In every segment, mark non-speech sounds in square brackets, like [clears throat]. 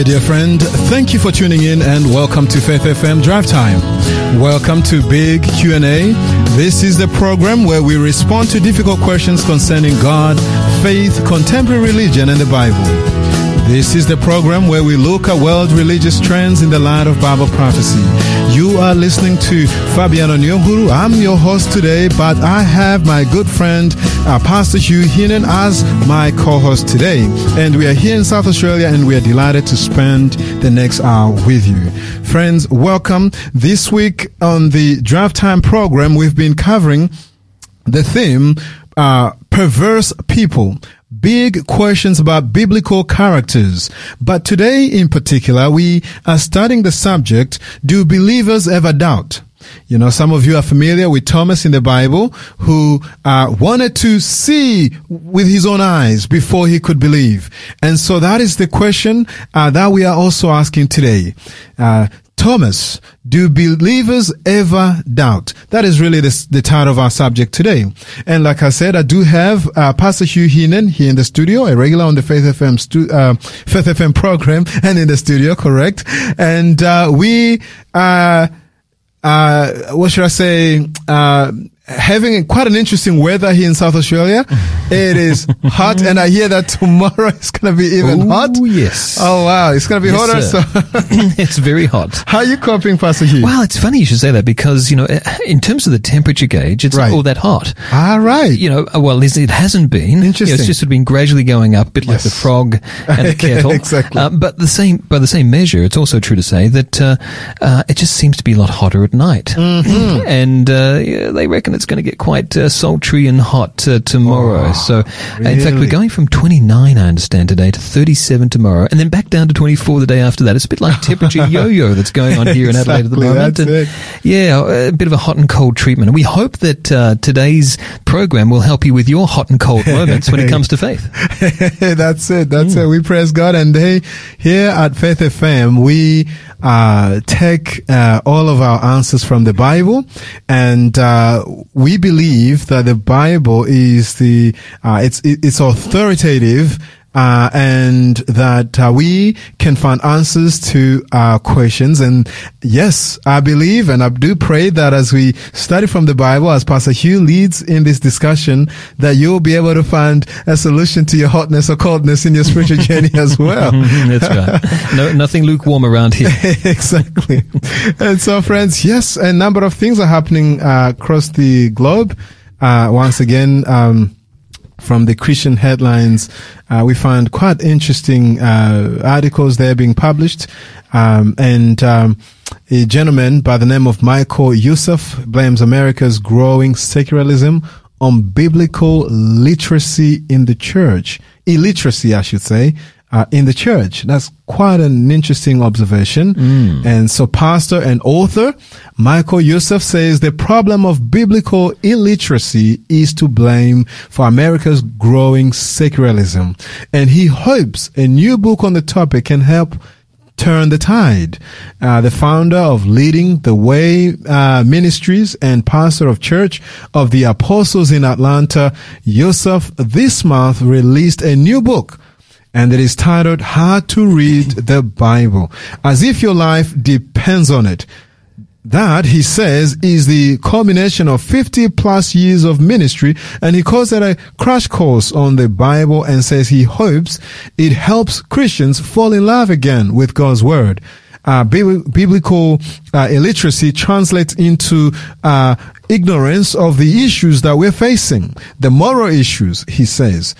my dear friend. Thank you for tuning in and welcome to Faith FM Drive Time. Welcome to Big Q&A. This is the program where we respond to difficult questions concerning God, faith, contemporary religion and the Bible. This is the program where we look at world religious trends in the light of Bible prophecy. You are listening to Fabiano Nyonguru. I'm your host today, but I have my good friend, uh, Pastor Hugh Heenan, as my co-host today. And we are here in South Australia and we are delighted to spend the next hour with you. Friends, welcome. This week on the Drive Time program, we've been covering the theme, uh, perverse people big questions about biblical characters. But today in particular, we are studying the subject, do believers ever doubt? You know, some of you are familiar with Thomas in the Bible who uh, wanted to see with his own eyes before he could believe. And so that is the question uh, that we are also asking today. Uh, Thomas, do believers ever doubt? That is really the, the, title of our subject today. And like I said, I do have uh, Pastor Hugh Heenan here in the studio, a regular on the Faith FM stu- uh, Faith FM program, [laughs] and in the studio, correct? And uh, we, uh, uh, what should I say? Having quite an interesting weather here in South Australia. [laughs] it is hot, and I hear that tomorrow [laughs] it's going to be even Ooh, hot. yes. Oh wow, it's going to be Yes, hotter. So, [laughs] it's very hot. how are you coping, Pastor Hugh? Well, it's funny you should say that because, you know, in terms of the temperature gauge, it's Right. not all that hot. All right. You know, uh, well, it hasn't been. You know, Interesting. it's just been gradually going up, a bit like the frog and the kettle. Exactly. Uh, but the same, by the same measure, it's also true to say that uh, uh, it just seems to be a lot hotter at night. Mm-hmm. And uh, yeah, they reckon it's going to get quite uh, sultry and hot uh, tomorrow. so, uh, in fact, we're going from 29, I understand, today to 37 tomorrow, and then back down to 24 the day after that. It's a bit like [laughs] temperature yo-yo that's going on here in Adelaide at the moment. And, yeah, a bit of a hot and cold treatment. And we hope that uh, today's program will help you with your hot and cold [laughs] moments when it comes to faith. [laughs] that's it. That's Hmm. it. We praise God. And hey, here at Faith FM, we uh, take uh, all of our answers from the Bible, and uh, we believe that the Bible is the uh, it's it's authoritative. Uh, and that uh, we can find answers to our questions. And yes, I believe and I do pray that as we study from the Bible, as Pastor Hugh leads in this discussion, that you'll be able to find a solution to your hotness or coldness in your spiritual [laughs] journey as well. [laughs] That's right. No, nothing lukewarm around here. [laughs] exactly. And so, friends, yes, a number of things are happening uh, across the globe. Uh, once again, um, from the Christian headlines, uh, we find quite interesting uh, articles there being published. Um, and um, a gentleman by the name of Michael Youssef blames America's growing secularism on biblical literacy in the church. Illiteracy, I should say, uh, in the church. That's quite an interesting observation. And so pastor and author Michael Youssef says the problem of biblical illiteracy is to blame for America's growing secularism. And he hopes a new book on the topic can help turn the tide. Uh, the founder of Leading the Way uh, Ministries and pastor of Church of the Apostles in Atlanta, Youssef, this month released a new book. And it is titled How to Read the Bible, as if your life depends on it. That, he says, is the culmination of 50 plus years of ministry, and he calls it a crash course on the Bible and says he hopes it helps Christians fall in love again with God's Word. Uh, bibli- biblical uh, illiteracy translates into uh, ignorance of the issues that we're facing, the moral issues, he says.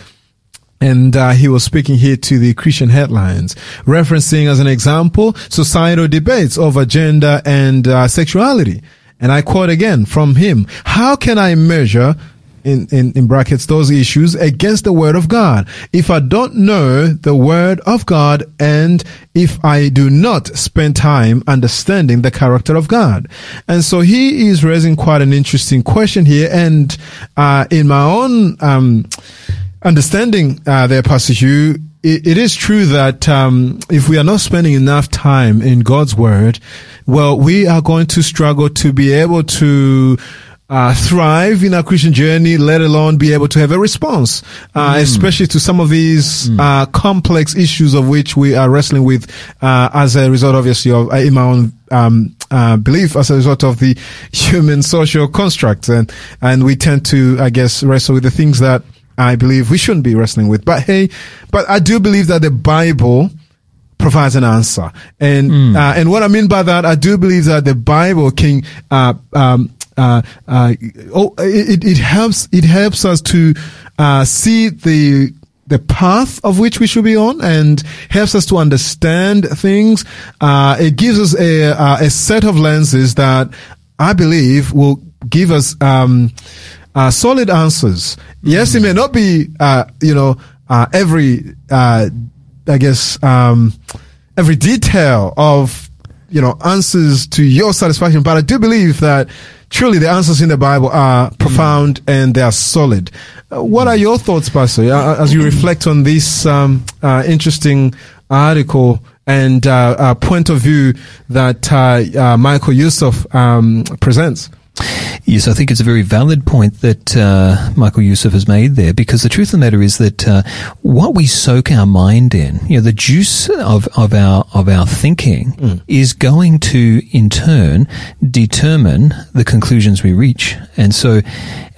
And uh, he was speaking here to the Christian headlines, referencing as an example societal debates over gender and uh, sexuality. And I quote again from him: "How can I measure?" In, in, in brackets, those issues against the word of God. If I don't know the word of God and if I do not spend time understanding the character of God. And so he is raising quite an interesting question here. And, uh, in my own, um, understanding uh, there, Pastor Hugh, it, it is true that um, if we are not spending enough time in God's Word, well, we are going to struggle to be able to uh, thrive in our Christian journey, let alone be able to have a response, uh, especially to some of these uh, complex issues of which we are wrestling with uh, as a result, obviously, of uh, in my own um, uh, belief, as a result of the [laughs] human social construct, and and we tend to, I guess, wrestle with the things that I believe we shouldn't be wrestling with. But hey, but I do believe that the Bible provides an answer. And uh, and what I mean by that, I do believe that the Bible can uh, um, uh, uh, oh, it, it helps it helps us to uh, see the the path of which we should be on and helps us to understand things. Uh, it gives us a uh, a set of lenses that I believe will give us um, uh, solid answers. Yes, it may not be uh, you know uh, every uh, I guess um, every detail of you know answers to your satisfaction, but I do believe that truly the answers in the Bible are profound and they are solid. Uh, what are your thoughts, Pastor, as you reflect on this um, uh, interesting article? And point of view that Michael Youssef um, presents. Yes, I think it's a very valid point that uh, Michael Youssef has made there, because the truth of the matter is that uh, what we soak our mind in, you know, the juice of, of our of our thinking is going to, in turn, determine the conclusions we reach. And so,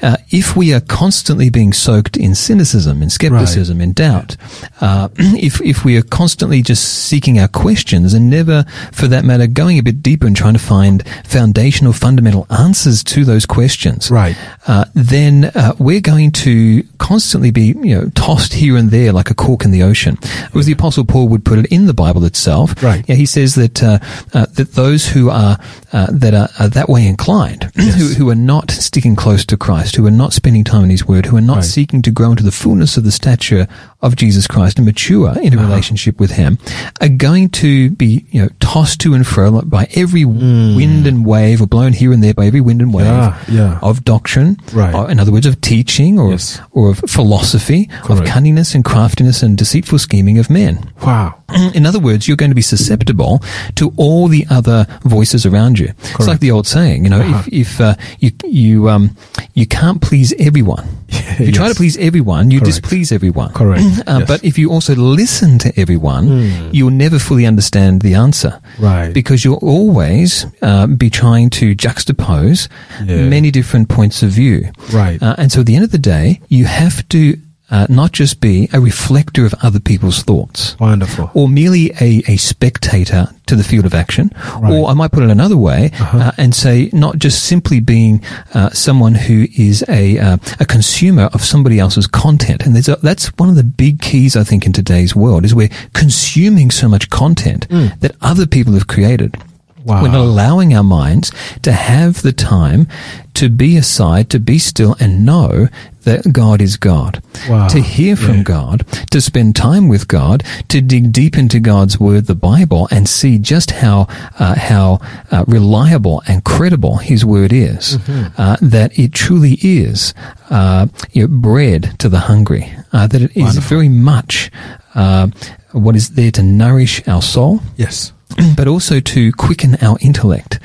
uh, if we are constantly being soaked in cynicism, in skepticism, in doubt, uh, [clears throat] if if we are constantly just seeking our questions and never, for that matter, going a bit deeper and trying to find foundational, fundamental answers to those questions, Right. uh, then uh, we're going to constantly be, you know, tossed here and there like a cork in the ocean. As the Apostle Paul would put it in the Bible itself, Right. Yeah, he says that uh, uh, that those who are uh, that are, are that way inclined, [clears throat] who, who are not sticking close to Christ, who are not spending time in His Word, who are not Right. seeking to grow into the fullness of the stature of Jesus Christ and mature in a Uh-huh. relationship with Him, are going to be, you know, tossed to and fro by every wind and wave, or blown here and there by every wind and wave. Yeah, yeah. of doctrine, Right. or in other words, of teaching, or Yes. or of philosophy, Correct. of cunningness and craftiness and deceitful scheming of men. Wow. [clears throat] In other words, you're going to be susceptible to all the other voices around you. It's like the old saying, you know, Uh-huh. if, if uh, you you um, you can't please everyone. [laughs] If you try to please everyone, you Correct. displease everyone. Correct. Uh, Yes. But if you also listen to everyone, you'll never fully understand the answer. Right. Because you'll always uh, be trying to juxtapose Yeah. many different points of view. Right. Uh, and so at the end of the day, you have to uh, not just be a reflector of other people's thoughts Wonderful. or merely a, a spectator to the field of action. Right. Or I might put it another way uh, and say not just simply being uh, someone who is a, uh, a consumer of somebody else's content. And there's a, that's one of the big keys, I think, in today's world is we're consuming so much content that other people have created. Wow. We're not allowing our minds to have the time to be aside, to be still and know that God is God. Wow. To hear from Yeah. God, to spend time with God, to dig deep into God's word, the Bible, and see just how uh, how uh, reliable and credible His word is. Mm-hmm. Uh, that it truly is uh, you know, bread to the hungry. Uh, that it is very much uh, what is there to nourish our soul Yes. [clears throat] but also to quicken our intellect.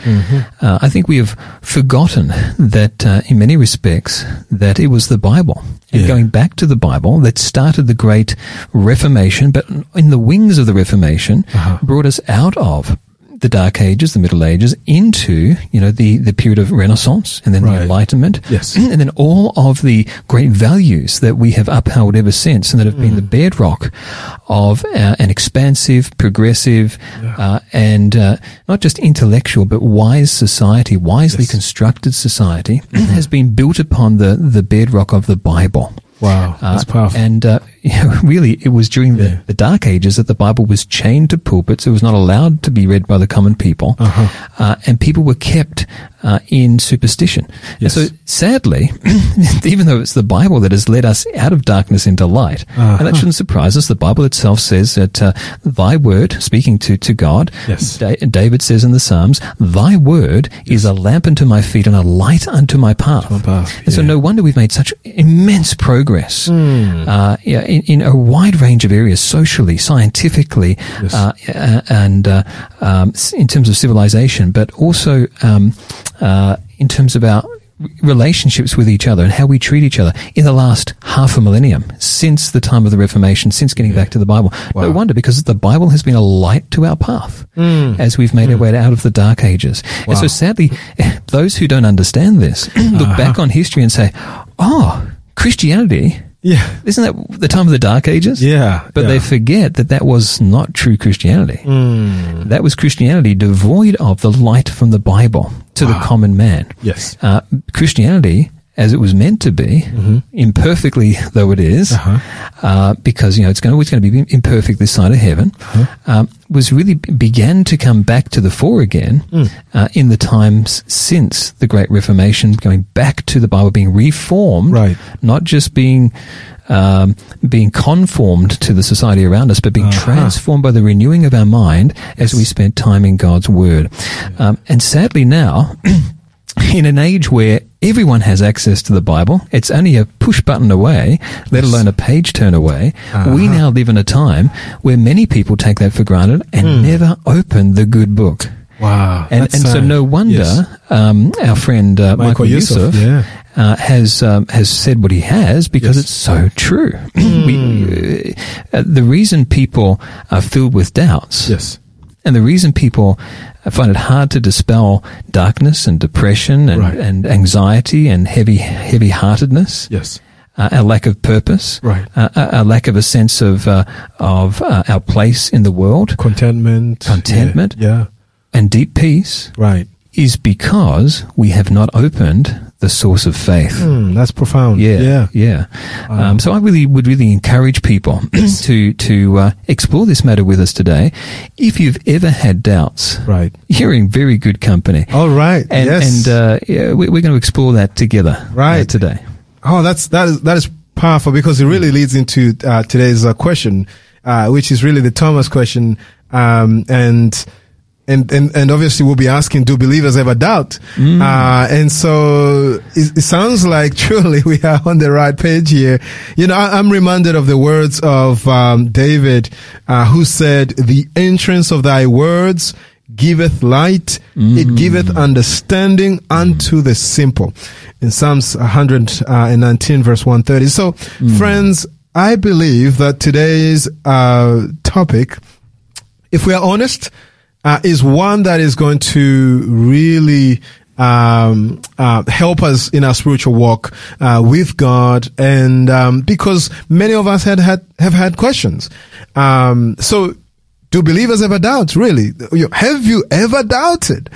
Uh, I think we have forgotten that, uh, in many respects, that it was the Bible and Yeah. going back to the Bible that started the great Reformation, but in the wings of the Reformation, Uh-huh. brought us out of the Dark Ages, the Middle Ages, into you know the the period of Renaissance and then Right. the Enlightenment, Yes. [clears throat] and then all of the great values that we have upheld ever since, and that have been the bedrock of uh, an expansive, progressive, uh, and uh, not just intellectual but wise society, wisely Yes. constructed society, [clears throat] has been built upon the the bedrock of the Bible. Wow. That's Uh, powerful. And uh, [laughs] know, really, it was during the, Yeah. the Dark Ages that the Bible was chained to pulpits. It was not allowed to be read by the common people. Uh-huh. Uh, and people were kept uh, in superstition. And Yes. so, sadly, [clears throat] even though it's the Bible that has led us out of darkness into light, Uh-huh. and that shouldn't surprise us, the Bible itself says that uh, thy word, speaking to, to God, Yes. Da- David says in the Psalms, thy word is a lamp unto my feet and a light unto my path. my path, And so no wonder we've made such immense progress uh, yeah, in, in a wide range of areas, socially, scientifically, Yes. uh, uh, and uh, um, in terms of civilization, but also um, uh, in terms of our relationships with each other and how we treat each other in the last half a millennium since the time of the Reformation, since getting back to the Bible. No wonder because the Bible has been a light to our path as we've made our way out of the dark ages. And so sadly, [laughs] those who don't understand this [clears throat] look back on history and say, oh, Christianity, Yeah. isn't that the time of the dark ages? Yeah. But yeah. they forget that that was not true Christianity. Mm. That was Christianity devoid of the light from the Bible to the common man. Yes. Uh, Christianity, as it was meant to be, imperfectly though it is, Uh-huh. uh, because you know it's going always going to be imperfect this side of heaven, um, was really began to come back to the fore again uh, in the times since the Great Reformation, going back to the Bible, being reformed, Right. not just being um, being conformed to the society around us, but being Uh-huh. transformed by the renewing of our mind as we spent time in God's Word. Um, and sadly now, [clears throat] in an age where everyone has access to the Bible, it's only a push button away, let alone a page turn away. We Uh-huh. now live in a time where many people take that for granted and never open the good book. Wow. And, and so no wonder Yes. um, our friend uh, Michael, Michael Youssef, yeah. uh, has um, has said what he has because Yes. it's so true. [clears throat] Hmm. we, uh, the reason people are filled with doubts, Yes. and the reason people find it hard to dispel darkness and depression and, Right. and anxiety and heavy heavy heartedness, Yes. uh, a lack of purpose, Right. uh, a, a lack of a sense of uh, of uh, our place in the world, Contentment. Contentment. Yeah. yeah. and deep peace Right. is because we have not opened the source of faith. Mm, that's profound. Yeah, Yeah. yeah. Um, so I really would really encourage people [clears throat] to to uh, explore this matter with us today. If you've ever had doubts, Right. you're in very good company. All right. And yes. and uh, yeah, we- we're going to explore that together uh, Right. today. Oh, that's that is that is powerful because it really leads into uh, today's uh, question, uh, which is really the Thomas question, um, and. And, and and obviously we'll be asking, do believers ever doubt? Uh, and so it, it sounds like [laughs] truly we are on the right page here. You know, I, I'm reminded of the words of um, David, uh, who said, "The entrance of thy words giveth light; it giveth understanding unto the simple." In Psalms 119, verse 130. So, friends, I believe that today's uh, topic, if we are honest, uh, is one that is going to really um, uh, help us in our spiritual walk uh, with God, and um, because many of us had had have had questions. Um, so do believers ever doubt? Really? Have you ever doubted?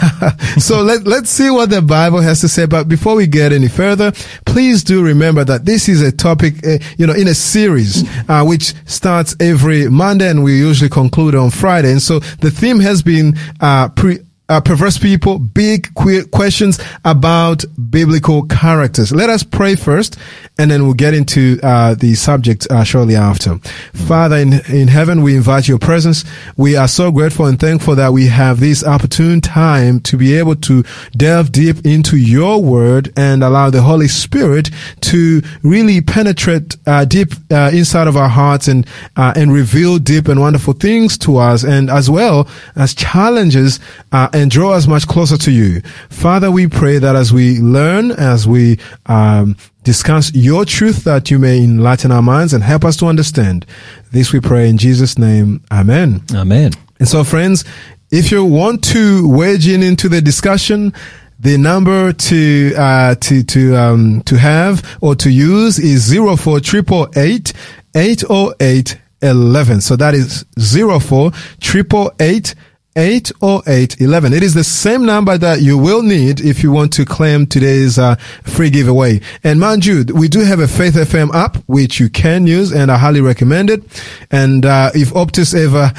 [laughs] so let, let's see what the Bible has to say. But before we get any further, please do remember that this is a topic, uh, you know, in a series, uh, which starts every Monday and we usually conclude on Friday. And so the theme has been, uh, pre, uh, perverse people, big que- questions about biblical characters. Let us pray first, and then we'll get into uh, the subject uh, shortly after. Father in in heaven, we invite your presence. We are so grateful and thankful that we have this opportune time to be able to delve deep into your word and allow the Holy Spirit to really penetrate uh, deep uh, inside of our hearts and uh, and reveal deep and wonderful things to us, and as well as challenges uh, and draw us much closer to you. Father, we pray that as we learn, as we um, discuss your truth, that you may enlighten our minds and help us to understand. This we pray in Jesus' name. Amen. Amen. And so, friends, if you want to wedge in into the discussion, the number to uh, to to um, to have or to use is zero four triple eight eight oh eight eleven. So that is zero four triple eight. 80811. It is the same number that you will need if you want to claim today's uh, free giveaway. And mind you, we do have a Faith FM app which you can use and I highly recommend it. And uh, if Optus ever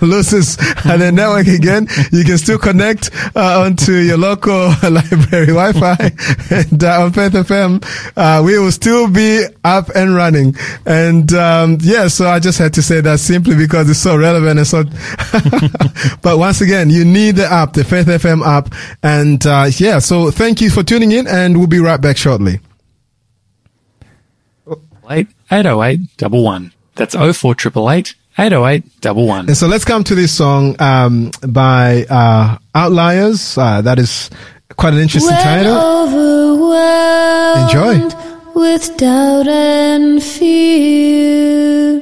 [laughs] loses and the network again, you can still connect uh, onto your local [laughs] library Wi-Fi and uh, on Faith FM. Uh, we will still be up and running. And um, yeah, so I just had to say that simply because it's so relevant and so. [laughs] but once again, you need the app, the Faith FM app, and uh, yeah. So thank you for tuning in, and we'll be right back shortly. eight eight oh eight double one. That's oh four triple eight eight oh eight double one. And so let's come to this song um, by uh, Outliers. Uh, that is Quite an interesting when title. overwhelmed Enjoy. with doubt and fear.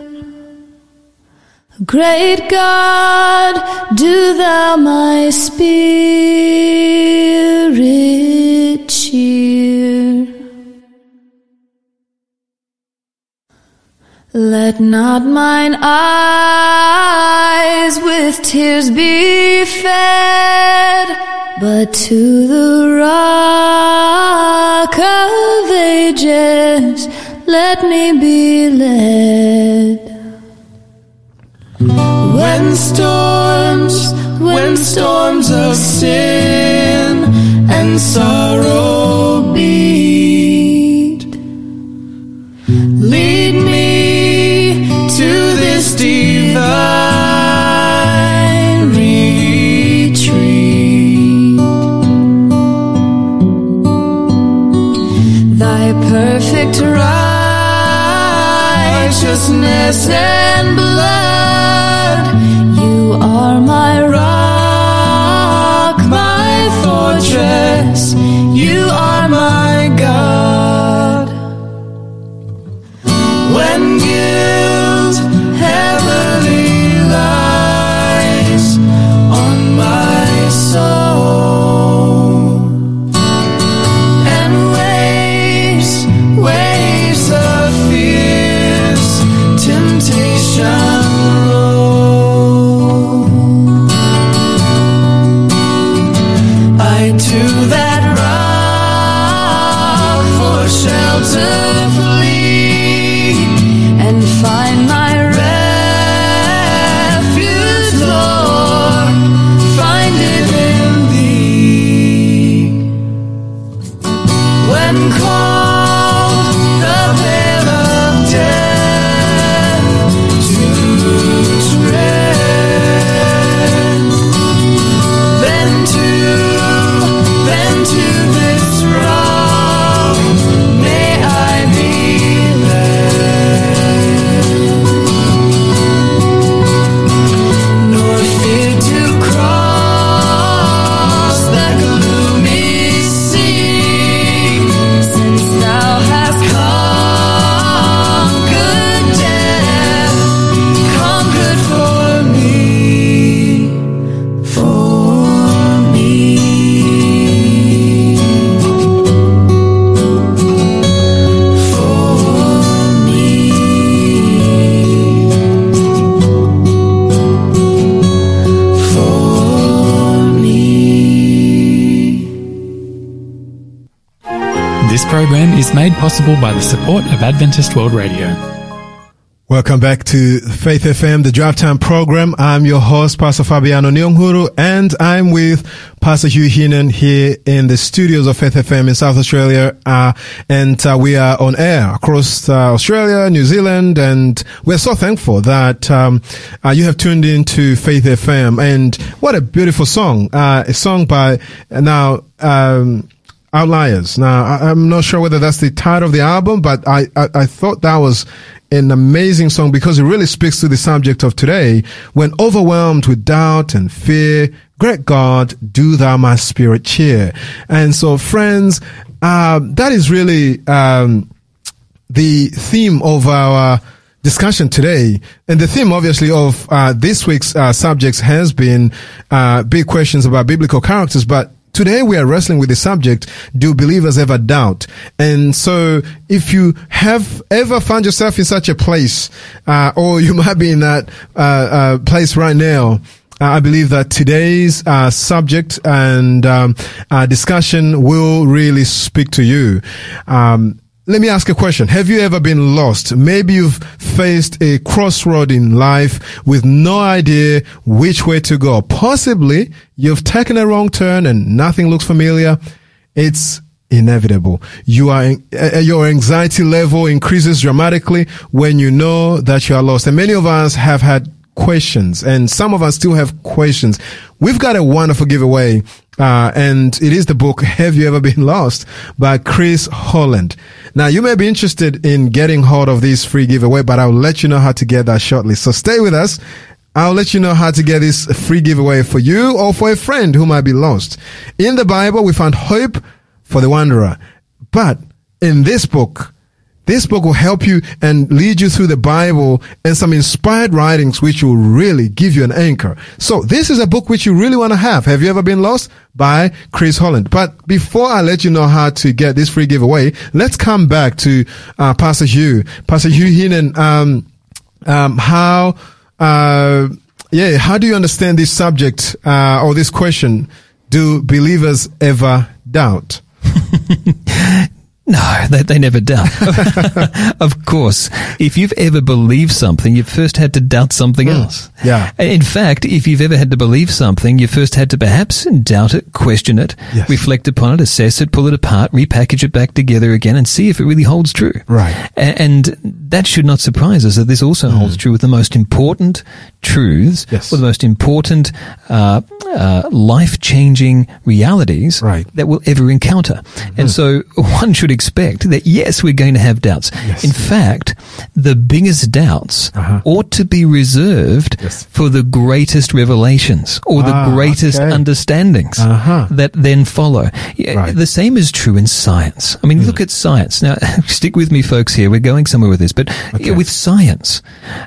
Great God, do thou my spirit cheer. Let not mine eyes with tears be fed, but to the rock of ages let me be led. When storms, when storms of sin and sorrow beat, lead me to this divine retreat. Thy perfect righteousness and my is made possible by the support of Adventist World Radio. Welcome back to Faith FM, the Drive Time program. I'm your host, Pastor Fabiano Nyonguru, and I'm with Pastor Hugh Heenan here in the studios of Faith FM in South Australia. Uh, and uh, we are on air across uh, Australia, New Zealand, and we're so thankful that um, uh, you have tuned in to Faith FM. And what a beautiful song! Uh, a song by now. Um, Outliers. Now, I, I'm not sure whether that's the title of the album, but I, I, I thought that was an amazing song because it really speaks to the subject of today. When overwhelmed with doubt and fear, great God, do thou my spirit cheer. And so, friends, uh, that is really, um, the theme of our discussion today. And the theme, obviously, of uh, this week's uh, subjects has been uh, big questions about biblical characters, but Today we are wrestling with the subject, do believers ever doubt? And so if you have ever found yourself in such a place, uh, or you [laughs] might be in that, uh, uh, place right now, uh, I believe that today's uh, subject and um, uh, discussion will really speak to you. Um, let me ask a question. Have you ever been lost? Maybe you've faced a crossroad in life with no idea which way to go. Possibly you've taken a wrong turn and nothing looks familiar. It's inevitable. You are, uh, your anxiety level increases dramatically when you know that you are lost. And many of us have had questions and some of us still have questions. We've got a wonderful giveaway. Uh, and it is the book Have You Ever Been Lost by Chris Holland. Now you may be interested in getting hold of this free giveaway, but I'll let you know how to get that shortly. So stay with us. I'll let you know how to get this free giveaway for you or for a friend who might be lost. In the Bible, we found hope for the wanderer. But in this book, this book will help you and lead you through the Bible and some inspired writings which will really give you an anchor. So this is a book which you really want to have. Have you ever been lost? By Chris Holland. But before I let you know how to get this free giveaway, let's come back to uh, Pastor Hugh. Pastor Hugh Heenan, um, um, how, uh, yeah, how do you understand this subject uh, or this question? Do believers ever doubt? [laughs] No, they, they never doubt. [laughs] of course, if you've ever believed something, you've first had to doubt something else. yeah. In fact, if you've ever had to believe something, you first had to perhaps doubt it, question it, Yes. reflect upon it, assess it, pull it apart, repackage it back together again, and see if it really holds true. Right. A- And that should not surprise us that this also holds true with the most important truths, Yes. or the most important uh, uh, life-changing realities Right. that we'll ever encounter. And so [laughs] one should expect that yes, we're going to have doubts. Yes. In fact, the biggest doubts Uh-huh. ought to be reserved Yes. for the greatest revelations or Ah, the greatest okay. understandings Uh-huh. that then follow. Right. The same is true in science. I mean, look at science. Now, [laughs] stick with me, folks, here. We're going somewhere with this, but Okay. with science,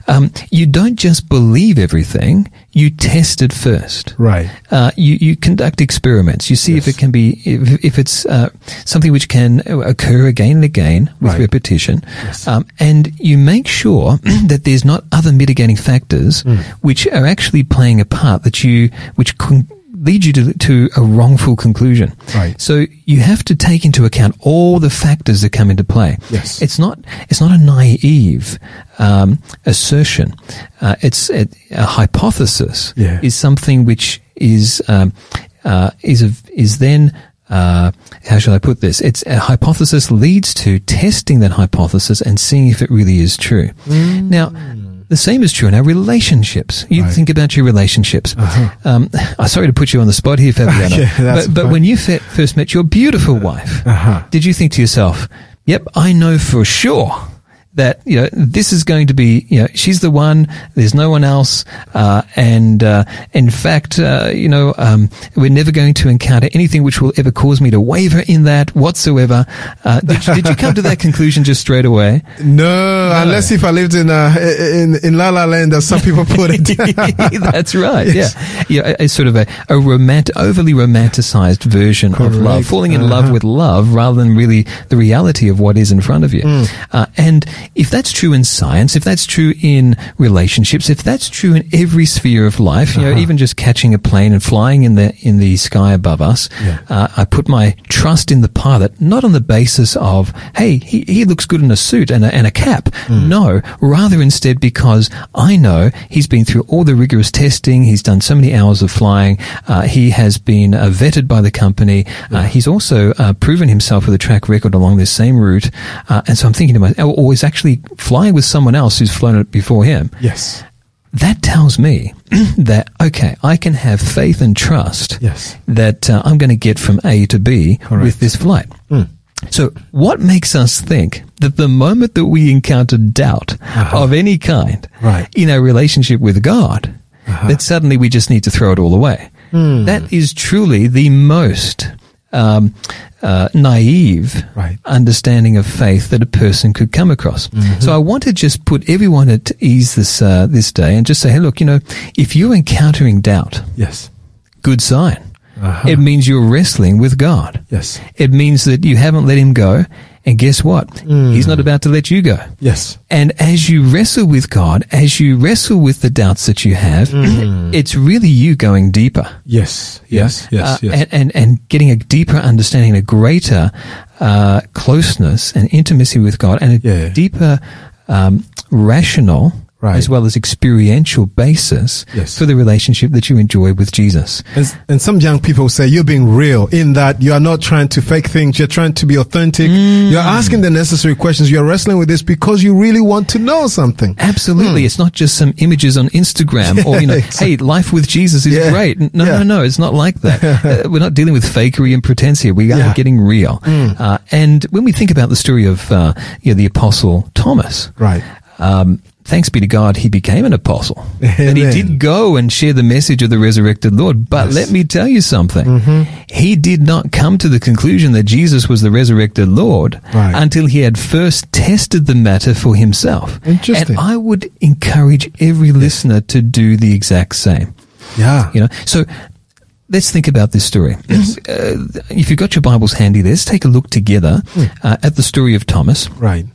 um, you don't just believe everything, you test it first Right. uh, you, you conduct experiments. You see if it can be, if, if it's uh, something which can occur again and again with Right. repetition. Yes. Um, and you make sure [clears throat] that there's not other mitigating factors Hmm. which are actually playing a part that you, which con- lead you to, to a wrongful conclusion. Right. So you have to take into account all the factors that come into play. Yes. It's not, it's not a naive, um, assertion. Uh, it's a, a hypothesis Yeah. is something which is um, uh, is a, is then uh, how shall I put this? It's a hypothesis leads to testing that hypothesis and seeing if it really is true. Now. The same is true in our relationships. You Right. think about your relationships. Um, I'm [laughs] sorry to put you on the spot here, Fabiano. [laughs] Yeah, but but when you first met your beautiful wife, Uh-huh. did you think to yourself, "Yep, I know for sure that you know this is going to be you know she's the one. There's no one else, uh, and uh, in fact, uh, you know, um, we're never going to encounter anything which will ever cause me to waver in that whatsoever." Uh, did, did you come to that [laughs] conclusion just straight away? No, unless if I lived in uh, in in La La Land, as some people put it. [laughs] That's right. [laughs] Yes. Yeah, yeah. A, a sort of a, a romant, overly romanticized version of love, falling in love Uh-huh. with love rather than really the reality of what is in front of you. Mm. Uh, and if that's true in science, if that's true in relationships, if that's true in every sphere of life, you know, Uh-huh. even just catching a plane and flying in the in the sky above us, Yeah. uh, I put my trust in the pilot, not on the basis of, hey, he, he looks good in a suit and a, and a cap. Hmm. No, rather instead because I know he's been through all the rigorous testing. He's done so many hours of flying. Uh, he has been uh, vetted by the company. Uh, he's also uh, proven himself with a track record along this same route. Uh, and so I'm thinking to myself, or is actually flying with someone else who's flown it before him yes. that tells me [clears throat] that okay, I can have faith and trust Yes. that uh, I'm going to get from A to B Correct. with this flight. Mm. So, what makes us think that the moment that we encounter doubt Uh-huh. of any kind Right. in our relationship with God, Uh-huh. that suddenly we just need to throw it all away? Hmm. That is truly the most um, uh, naive Right. understanding of faith that a person could come across. Mm-hmm. So I want to just put everyone at ease this uh, this day and just say, hey, look, you know, if you're encountering doubt, Yes. good sign. Uh-huh. It means you're wrestling with God. Yes. It means that you haven't let him go. And guess what? Mm. He's not about to let you go. Yes. And as you wrestle with God, as you wrestle with the doubts that you have, Mm. it's really you going deeper. Yes. Yes. Yes. Uh, yes. And, and, and getting a deeper understanding, a greater uh, closeness and intimacy with God, and a Yeah. deeper um, rational Right. as well as experiential basis Yes. for the relationship that you enjoy with Jesus. And, and some young people say you're being real in that you are not trying to fake things. You're trying to be authentic. Mm. You're asking the necessary questions. You're wrestling with this because you really want to know something. Absolutely. It's not just some images on Instagram or, you know, [laughs] hey, life with Jesus is Yeah. great. No, Yeah. no, no. It's not like that. [laughs] uh, we're not dealing with fakery and pretense here. We are Yeah. Getting real. Uh, and when we think about the story of, uh, you know, the apostle Thomas, Right. um, thanks be to God, he became an apostle. And he did go and share the message of the resurrected Lord. But Yes. let me tell you something. Mm-hmm. He did not come to the conclusion that Jesus was the resurrected Lord Right. until he had first tested the matter for himself. Interesting. And I would encourage every listener to do the exact same. Yeah. You know, so let's think about this story. Uh, if you've got your Bibles handy, let's take a look together Hmm. uh, at the story of Thomas. Right.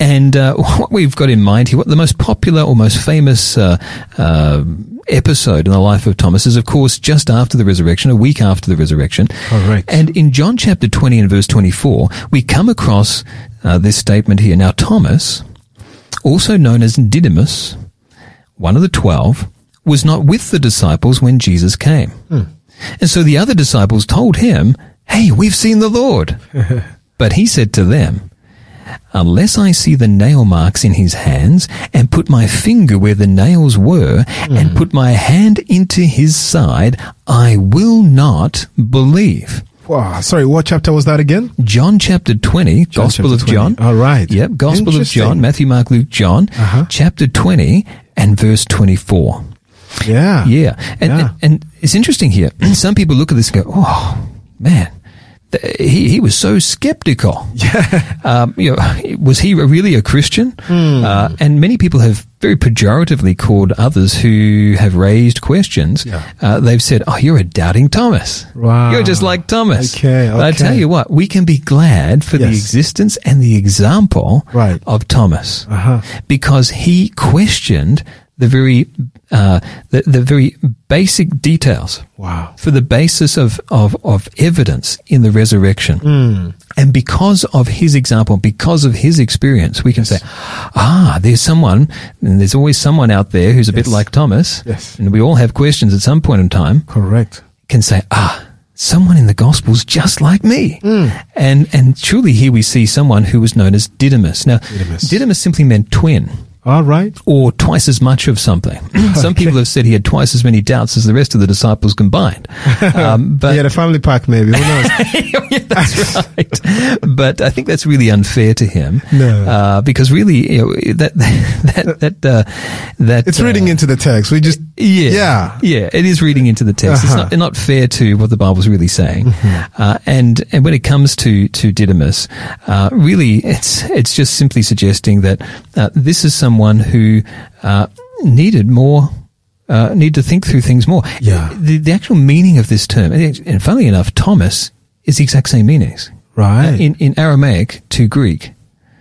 And uh, [laughs] what we've got in mind here, what the most popular or most famous uh, uh, episode in the life of Thomas is, of course, just after the resurrection, a week after the resurrection. Correct. And in John chapter 20 and verse 24, we come across uh, this statement here. Now, Thomas, also known as Didymus, one of the twelve, was not with the disciples when Jesus came. And so the other disciples told him, Hey, we've seen the Lord. [laughs] but he said to them, Unless I see the nail marks in his hands and put my finger where the nails were and put my hand into his side, I will not believe. Wow. Sorry, what chapter was that again? John chapter 20, John Gospel chapter of 20. John. All right. Yep, Gospel of John, Matthew, Mark, Luke, John, Uh-huh. chapter 20 and verse 24. Yeah. Yeah. And, Yeah. and, and it's interesting here. [clears throat] Some people look at this and go, oh, man, he, he was so skeptical. Yeah. Um, you know, was he really a Christian? Hmm. Uh, and many people have very pejoratively called others who have raised questions. Yeah. Uh, they've said, "Oh, you're a doubting Thomas. Wow. You're just like Thomas." Okay, But I tell you what, we can be glad for the existence and the example Right. of Thomas Uh-huh. because he questioned the very uh, the, the very basic details Wow. for the basis of, of, of evidence in the resurrection. Hmm. And because of his example, because of his experience, we can say, ah, there's someone, and there's always someone out there who's a bit like Thomas, Yes. and we all have questions at some point in time, Correct. can say, ah, someone in the Gospels just like me. Hmm. And, and truly here we see someone who was known as Didymus. Now, Didymus. Didymus simply meant twin All right. or twice as much of something. [clears throat] Some people have said he had twice as many doubts as the rest of the disciples combined. [laughs] Um, but he had a family pack, maybe. Who knows? [laughs] Yeah, that's right. But I think that's really unfair to him. No. Uh, because really, you know, that, [laughs] that, that, uh, that, it's uh, reading into the text. We just, yeah, Yeah. yeah. It is reading into the text. Uh-huh. It's not not fair to what the Bible's really saying. Mm-hmm. Uh, and and when it comes to to Didymus, uh, really, it's it's just simply suggesting that uh, this is someone who uh, needed more. Uh, need to think through things more. Yeah. The, the actual meaning of this term, and funnily enough, Thomas is the exact same meanings. right. In in Aramaic to Greek,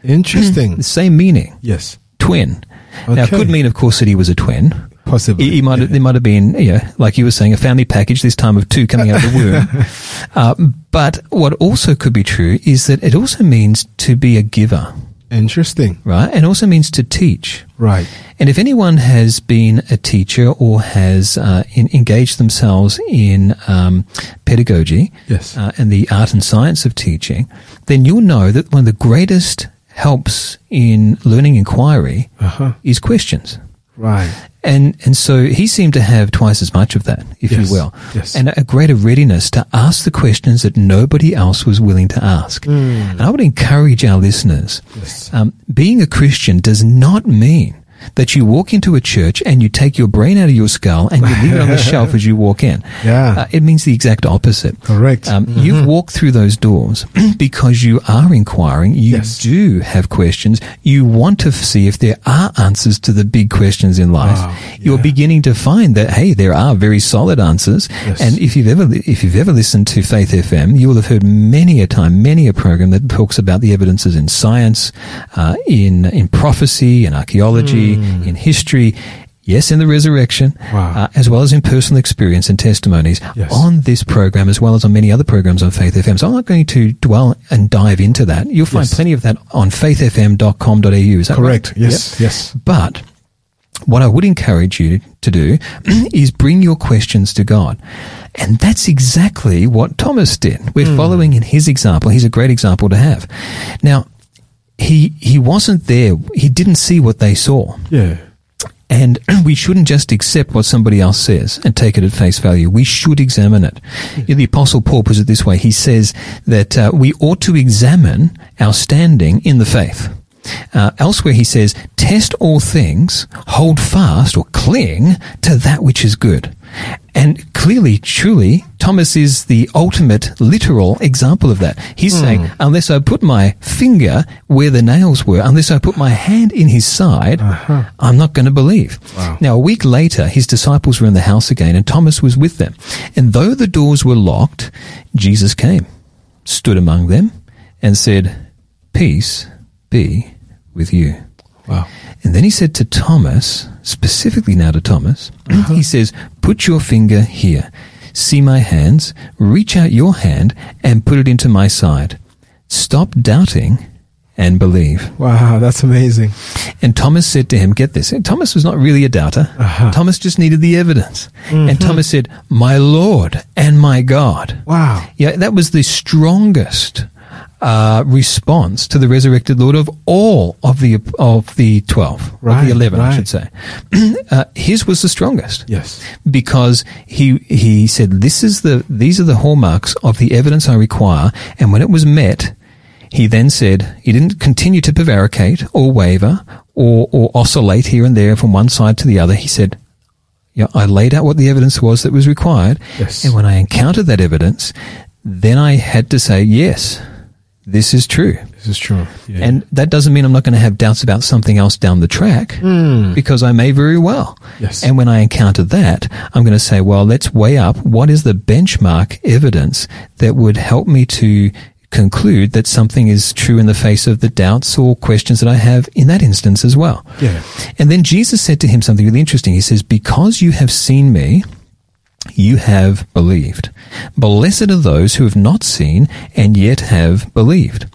Interesting. [clears throat] the same meaning. yes. Twin. Now, it could mean, of course, that he was a twin. Possibly. He, he might have, there might have been, yeah, like you were saying, a family package this time of two coming out of the womb. [laughs] uh, but what also could be true is that it also means to be a giver, Interesting. right? And also means to teach. Right. And if anyone has been a teacher or has uh, in, engaged themselves in um, pedagogy Yes. uh, and the art and science of teaching, then you'll know that one of the greatest helps in learning inquiry Uh-huh. is questions. Right. And and so he seemed to have twice as much of that, if Yes, you will, yes. and a greater readiness to ask the questions that nobody else was willing to ask. And I would encourage our listeners. Yes. um, being a Christian does not mean that you walk into a church and you take your brain out of your skull and you leave it on the shelf [laughs] as you walk in. Yeah. Uh, it means the exact opposite. Correct. Um, You've walked through those doors [clears throat] because you are inquiring. You Yes. do have questions. You want to see if there are answers to the big questions in life. Wow, You're beginning to find that hey, there are very solid answers. Yes. And if you've ever if you've ever listened to Faith FM, you will have heard many a time, many a program that talks about the evidences in science, uh, in in prophecy, in archaeology, in history. Yes, in the resurrection. Wow. uh, as well as in personal experience and testimonies Yes. on this program, as well as on many other programs on Faith FM. So I'm not going to dwell and dive into that. You'll find Yes. plenty of that on faithfm.com.au. Is that Correct. right? Yes. Yep. Yes. But what I would encourage you to do [clears throat] is bring your questions to God. And that's exactly what Thomas did. We're following in his example. He's a great example to have. Now, he, he wasn't there. He didn't see what they saw. Yeah. And [clears throat] we shouldn't just accept what somebody else says and take it at face value. We should examine it. Yeah, The Apostle Paul puts it this way. He says that uh, we ought to examine our standing in the faith. Uh, elsewhere, he says, "Test all things, hold fast or cling to that which is good." And clearly, truly, Thomas is the ultimate literal example of that. He's saying, hmm. unless I put my finger where the nails were, unless I put my hand in his side, uh-huh. I'm not going to believe. Wow. Now, a week later, his disciples were in the house again, and Thomas was with them. And though the doors were locked, Jesus came, stood among them, and said, Peace be with you. Wow. And then he said to Thomas, specifically now to Thomas, he says, Put your finger here. See my hands. Reach out your hand and put it into my side. Stop doubting and believe. Wow, that's amazing. And Thomas said to him, Get this. And Thomas was not really a doubter. Uh-huh. Thomas just needed the evidence. And Thomas said, My Lord and my God. Wow. Yeah, that was the strongest uh, response to the resurrected Lord of all of the of the twelve, of the eleven, I should say. [clears throat] uh, his was the strongest. Yes. because he he said, "This is the these are the hallmarks of the evidence I require," and when it was met. He then said he didn't continue to prevaricate or waver or, or oscillate here and there from one side to the other. He said, yeah, I laid out what the evidence was that was required. Yes. And when I encountered that evidence, then I had to say, yes, this is true. This is true. Yeah. And that doesn't mean I'm not going to have doubts about something else down the track hmm. because I may very well. Yes. And when I encounter that, I'm going to say, well, let's weigh up what is the benchmark evidence that would help me to conclude that something is true in the face of the doubts or questions that I have in that instance as well. Yeah. And then Jesus said to him something really interesting. He says, because you have seen me, you have believed. Blessed are those who have not seen and yet have believed.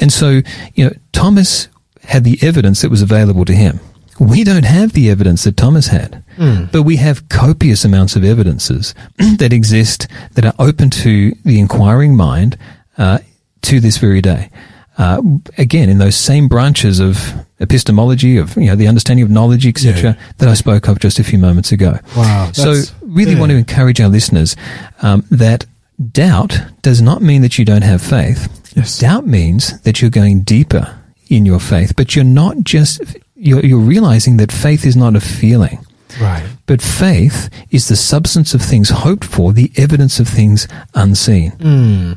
And so, you know, Thomas had the evidence that was available to him. We don't have the evidence that Thomas had, but we have copious amounts of evidences [clears throat] that exist that are open to the inquiring mind uh, to this very day. Uh, again, in those same branches of epistemology, of you know the understanding of knowledge, etc., that I spoke of just a few moments ago. Wow, So, really yeah. want to encourage our listeners um, that doubt does not mean that you don't have faith. Yes. Doubt means that you're going deeper in your faith, but you're not just you're, you're realizing that faith is not a feeling. Right. But faith is the substance of things hoped for, the evidence of things unseen.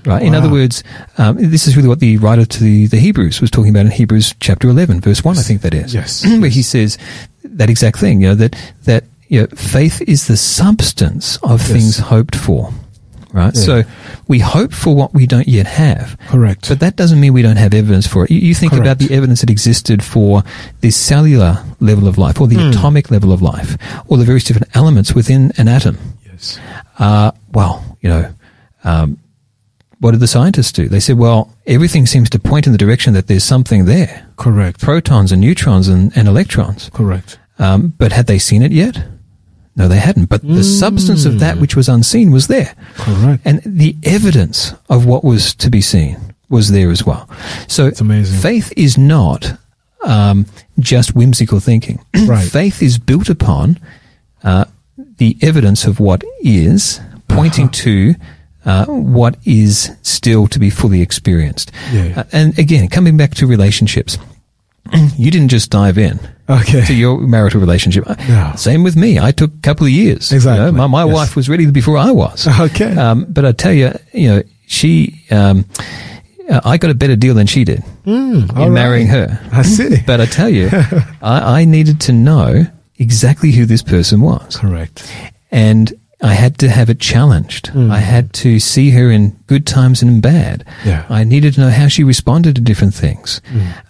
right. In wow. other words, um, this is really what the writer to the, the Hebrews was talking about in Hebrews chapter eleven, verse one. I think that is. Yes. [clears throat] where he says that exact thing. You know that that know, faith is the substance of things hoped for. Right. Yeah. So we hope for what we don't yet have. Correct. But that doesn't mean we don't have evidence for it. You, you think about the evidence that existed for the cellular level of life, or the atomic level of life, or the various different elements within an atom. yes. Uh, well, you know, um, what did the scientists do? They said, well, everything seems to point in the direction that there's something there Correct. protons and neutrons and, and electrons. Correct. Um, but had they seen it yet? No, they hadn't. But the substance of that which was unseen was there. Correct. And the evidence of what was to be seen was there as well. So It's amazing. faith is not um, just whimsical thinking. [clears throat] Right. faith is built upon uh, the evidence of what is, pointing Uh-huh. to uh, what is still to be fully experienced. Yeah. Uh, and again, coming back to relationships, [clears throat] you didn't just dive in Okay. to your marital relationship. No. Same with me. I took a couple of years. You Exactly. know, my my Yes. wife was ready before I was. Okay. Um, but I tell you, you know, she, um, uh, I got a better deal than she did in all marrying right. her. I see. [laughs] But I tell you, [laughs] I, I needed to know exactly who this person was. Correct. And I had to have it challenged. I had to see her in good times and in bad. Yeah. I needed to know how she responded to different things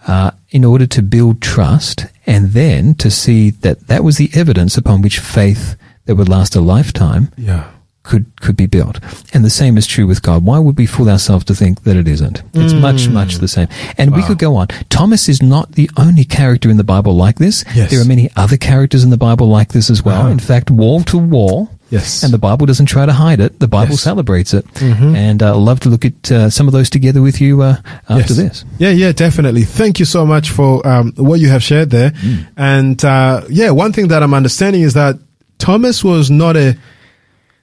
uh, in order to build trust and then to see that that was the evidence upon which faith that would last a lifetime Yeah. could could be built. And the same is true with God. Why would we fool ourselves to think that it isn't? It's much, much the same. And we could go on. Thomas is not the only character in the Bible like this. Yes. There are many other characters in the Bible like this as well. Uh-huh. In fact, wall to wall. Yes. And the Bible doesn't try to hide it. The Bible Yes. celebrates it. And uh, I'd love to look at uh, some of those together with you uh, after Yes. this. Yeah, yeah, definitely. Thank you so much for um, what you have shared there. And uh, yeah, one thing that I'm understanding is that Thomas was not a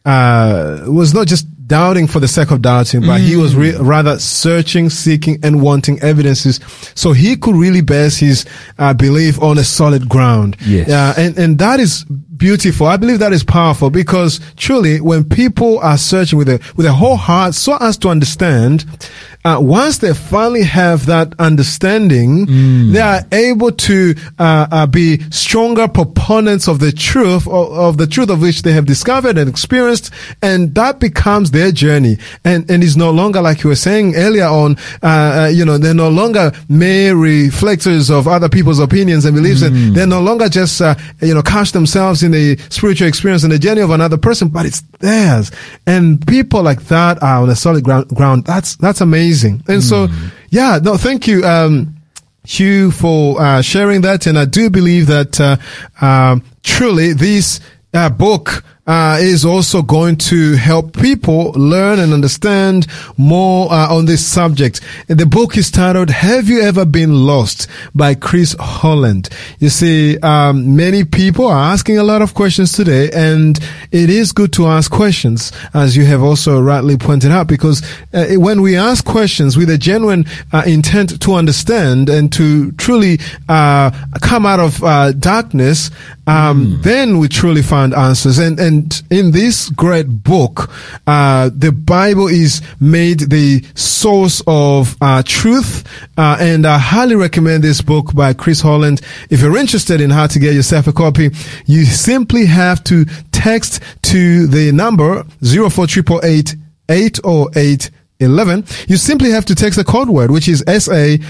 uh, was not just doubting for the sake of doubting, but he was re- rather searching, seeking, and wanting evidences so he could really base his uh, belief on a solid ground. Yes. Uh, and, and that is beautiful. I believe that is powerful because truly when people are searching with a, with a whole heart so as to understand, uh, once they finally have that understanding, they are able to uh, uh, be stronger proponents of the truth of, of the truth of which they have discovered and experienced, and that becomes their journey. And and is no longer like you were saying earlier on. Uh, uh, you know, they're no longer mere reflectors of other people's opinions and beliefs, and they're no longer just uh, you know cast themselves in the spiritual experience and the journey of another person, but it's theirs. And people like that are on a solid ground. ground. That's that's amazing. And so, yeah, no, thank you. Um, Hugh for uh, sharing that, and I do believe that uh, um, truly this uh, book uh, is also going to help people learn and understand more uh, on this subject. And the book is titled "Have You Ever Been Lost?" by Chris Holland. You see, um, many people are asking a lot of questions today, and it is good to ask questions, as you have also rightly pointed out, because uh, when we ask questions with a genuine uh, intent to understand and to truly uh, come out of uh, darkness, um, then we truly find answers. And and in this great book, uh, the Bible is made the source of uh, truth. Uh, and I highly recommend this book by Chris Holland. If you're interested in how to get yourself a copy, you simply have to text to the number zero four triple eight eight oh eight 11, you simply have to text the code word, which is SA143.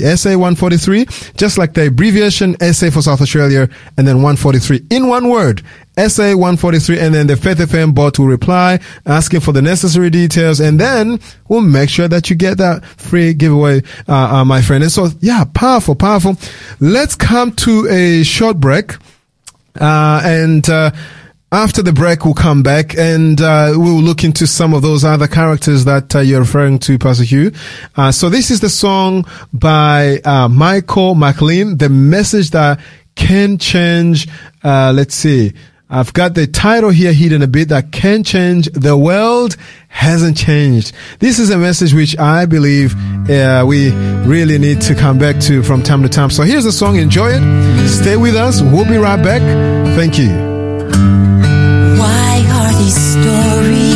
SA143, just like the abbreviation SA for South Australia, and then 143 in one word. SA143, and then the Faith FM bot will reply, asking for the necessary details, and then we'll make sure that you get that free giveaway, uh, uh, my friend. And so, yeah, powerful, powerful. Let's come to a short break. Uh, and, uh, after the break, we'll come back and uh, we'll look into some of those other characters that uh, you're referring to, Pastor Hugh. Uh, so this is the song by uh, Michael McLean, "The Message That Can Change." Uh, let's see. I've got the title here hidden a bit that can change the world hasn't changed. This is a message which I believe uh, we really need to come back to from time to time. So here's the song. Enjoy it. Stay with us. We'll be right back. Thank you. These stories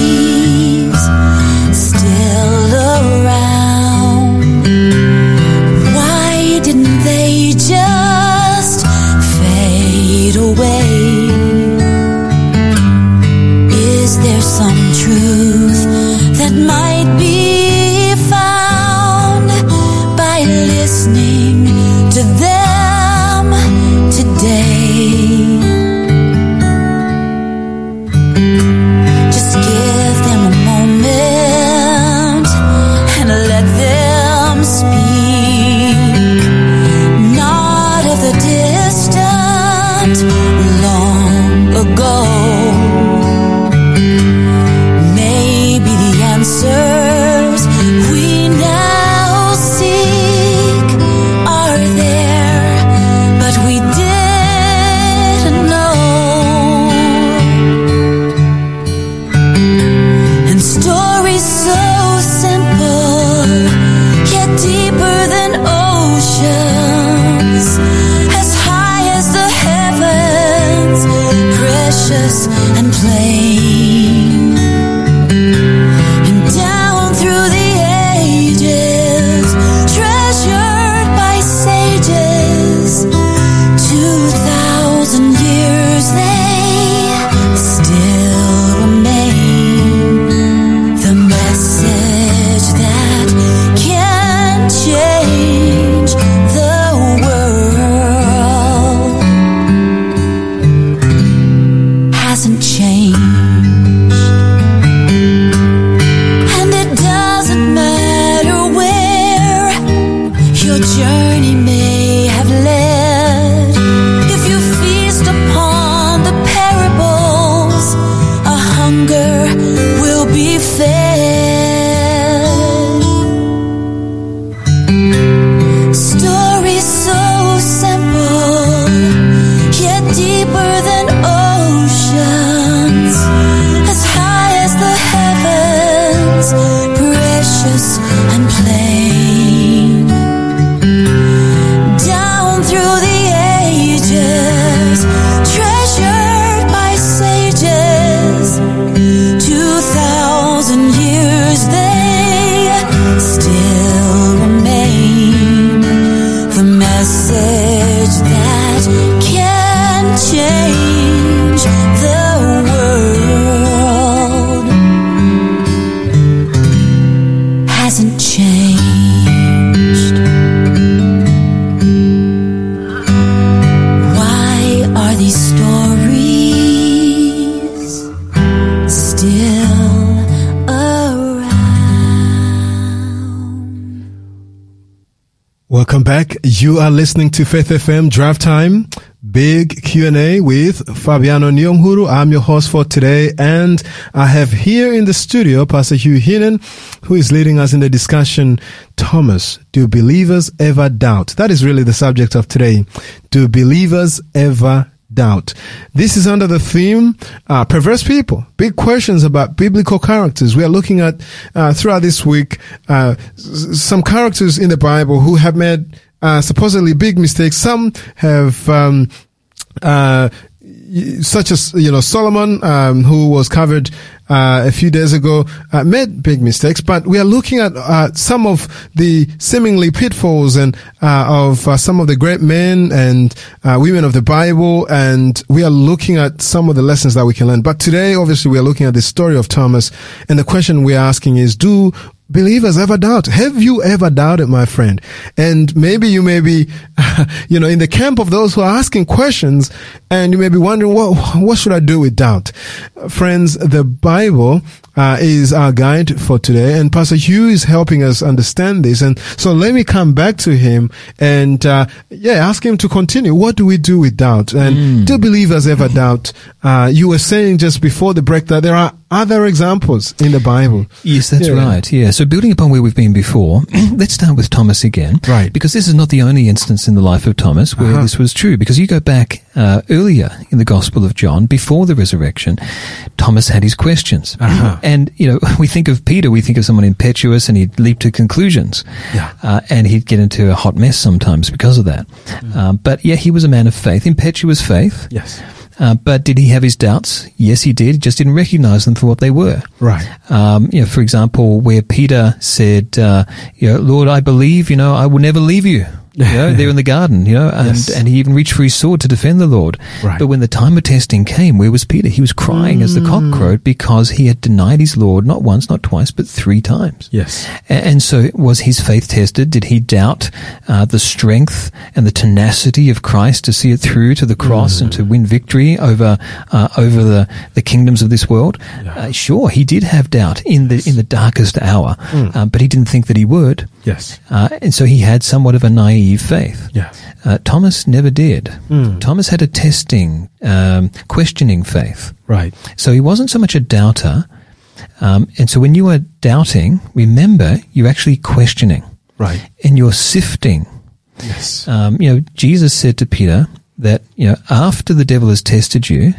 You are listening to Faith FM Drive Time, big Q&A with Fabiano Nyonguru. I'm your host for today and I have here in the studio Pastor Hugh Heenan who is leading us in the discussion. Thomas, do believers ever doubt? That is really the subject of today. Do believers ever doubt. This is under the theme uh, perverse people. Big questions about biblical characters. We are looking at uh, throughout this week uh, s- some characters in the Bible who have made uh, supposedly big mistakes. Some have. Um, uh, such as you know Solomon, um, who was covered uh, a few days ago, uh, made big mistakes. But we are looking at uh, some of the seemingly pitfalls and uh, of uh, some of the great men and uh, women of the Bible, and we are looking at some of the lessons that we can learn. But today, obviously, we are looking at the story of Thomas, and the question we are asking is: Do believers ever doubt? Have you ever doubted, my friend? And maybe you may be, [laughs] you know, in the camp of those who are asking questions and you may be wondering, what, what should I do with doubt? Friends, the Bible uh, is our guide for today and Pastor Hugh is helping us understand this. And so let me come back to him and, uh, yeah, ask him to continue. What do we do with doubt? And do believers ever doubt? Uh, you were saying just before the break that there are other examples in the Bible. Yes, that's Yeah. right. Yeah. So building upon where we've been before, [clears throat] let's start with Thomas again. Right. Because this is not the only instance in the life of Thomas where Uh-huh. this was true. Because you go back uh, earlier in the Gospel of John, before the resurrection, Thomas had his questions. Uh-huh. And, you know, [laughs] we think of Peter, we think of someone impetuous and he'd leap to conclusions. Yeah. Uh, and he'd get into a hot mess sometimes because of that. Mm. Um, but yeah, he was a man of faith, impetuous faith. Yes. Uh, but did he have his doubts? Yes, he did. He just didn't recognize them for what they were. Right. Um, you know, for example, where Peter said, uh, you know, Lord, I believe, you know, I will never leave you. You know, there in the garden, you know, and, Yes. and he even reached for his sword to defend the Lord. Right. But when the time of testing came, where was Peter? He was crying as the cock Mm. crowed because he had denied his Lord not once, not twice, but three times. Yes. A- And so, was his faith tested? Did he doubt uh, the strength and the tenacity of Christ to see it through to the cross and to win victory over uh, over the, the kingdoms of this world? Uh, sure, he did have doubt in the in the darkest hour, um, but he didn't think that he would, Yes. uh, and so he had somewhat of a naive faith. Yes. Uh, Thomas never did. Thomas had a testing, um, questioning faith. Right. So he wasn't so much a doubter. Um, and so when you are doubting, remember you're actually questioning Right. and you're sifting. Yes. Um, you know, Jesus said to Peter that, you know, after the devil has tested you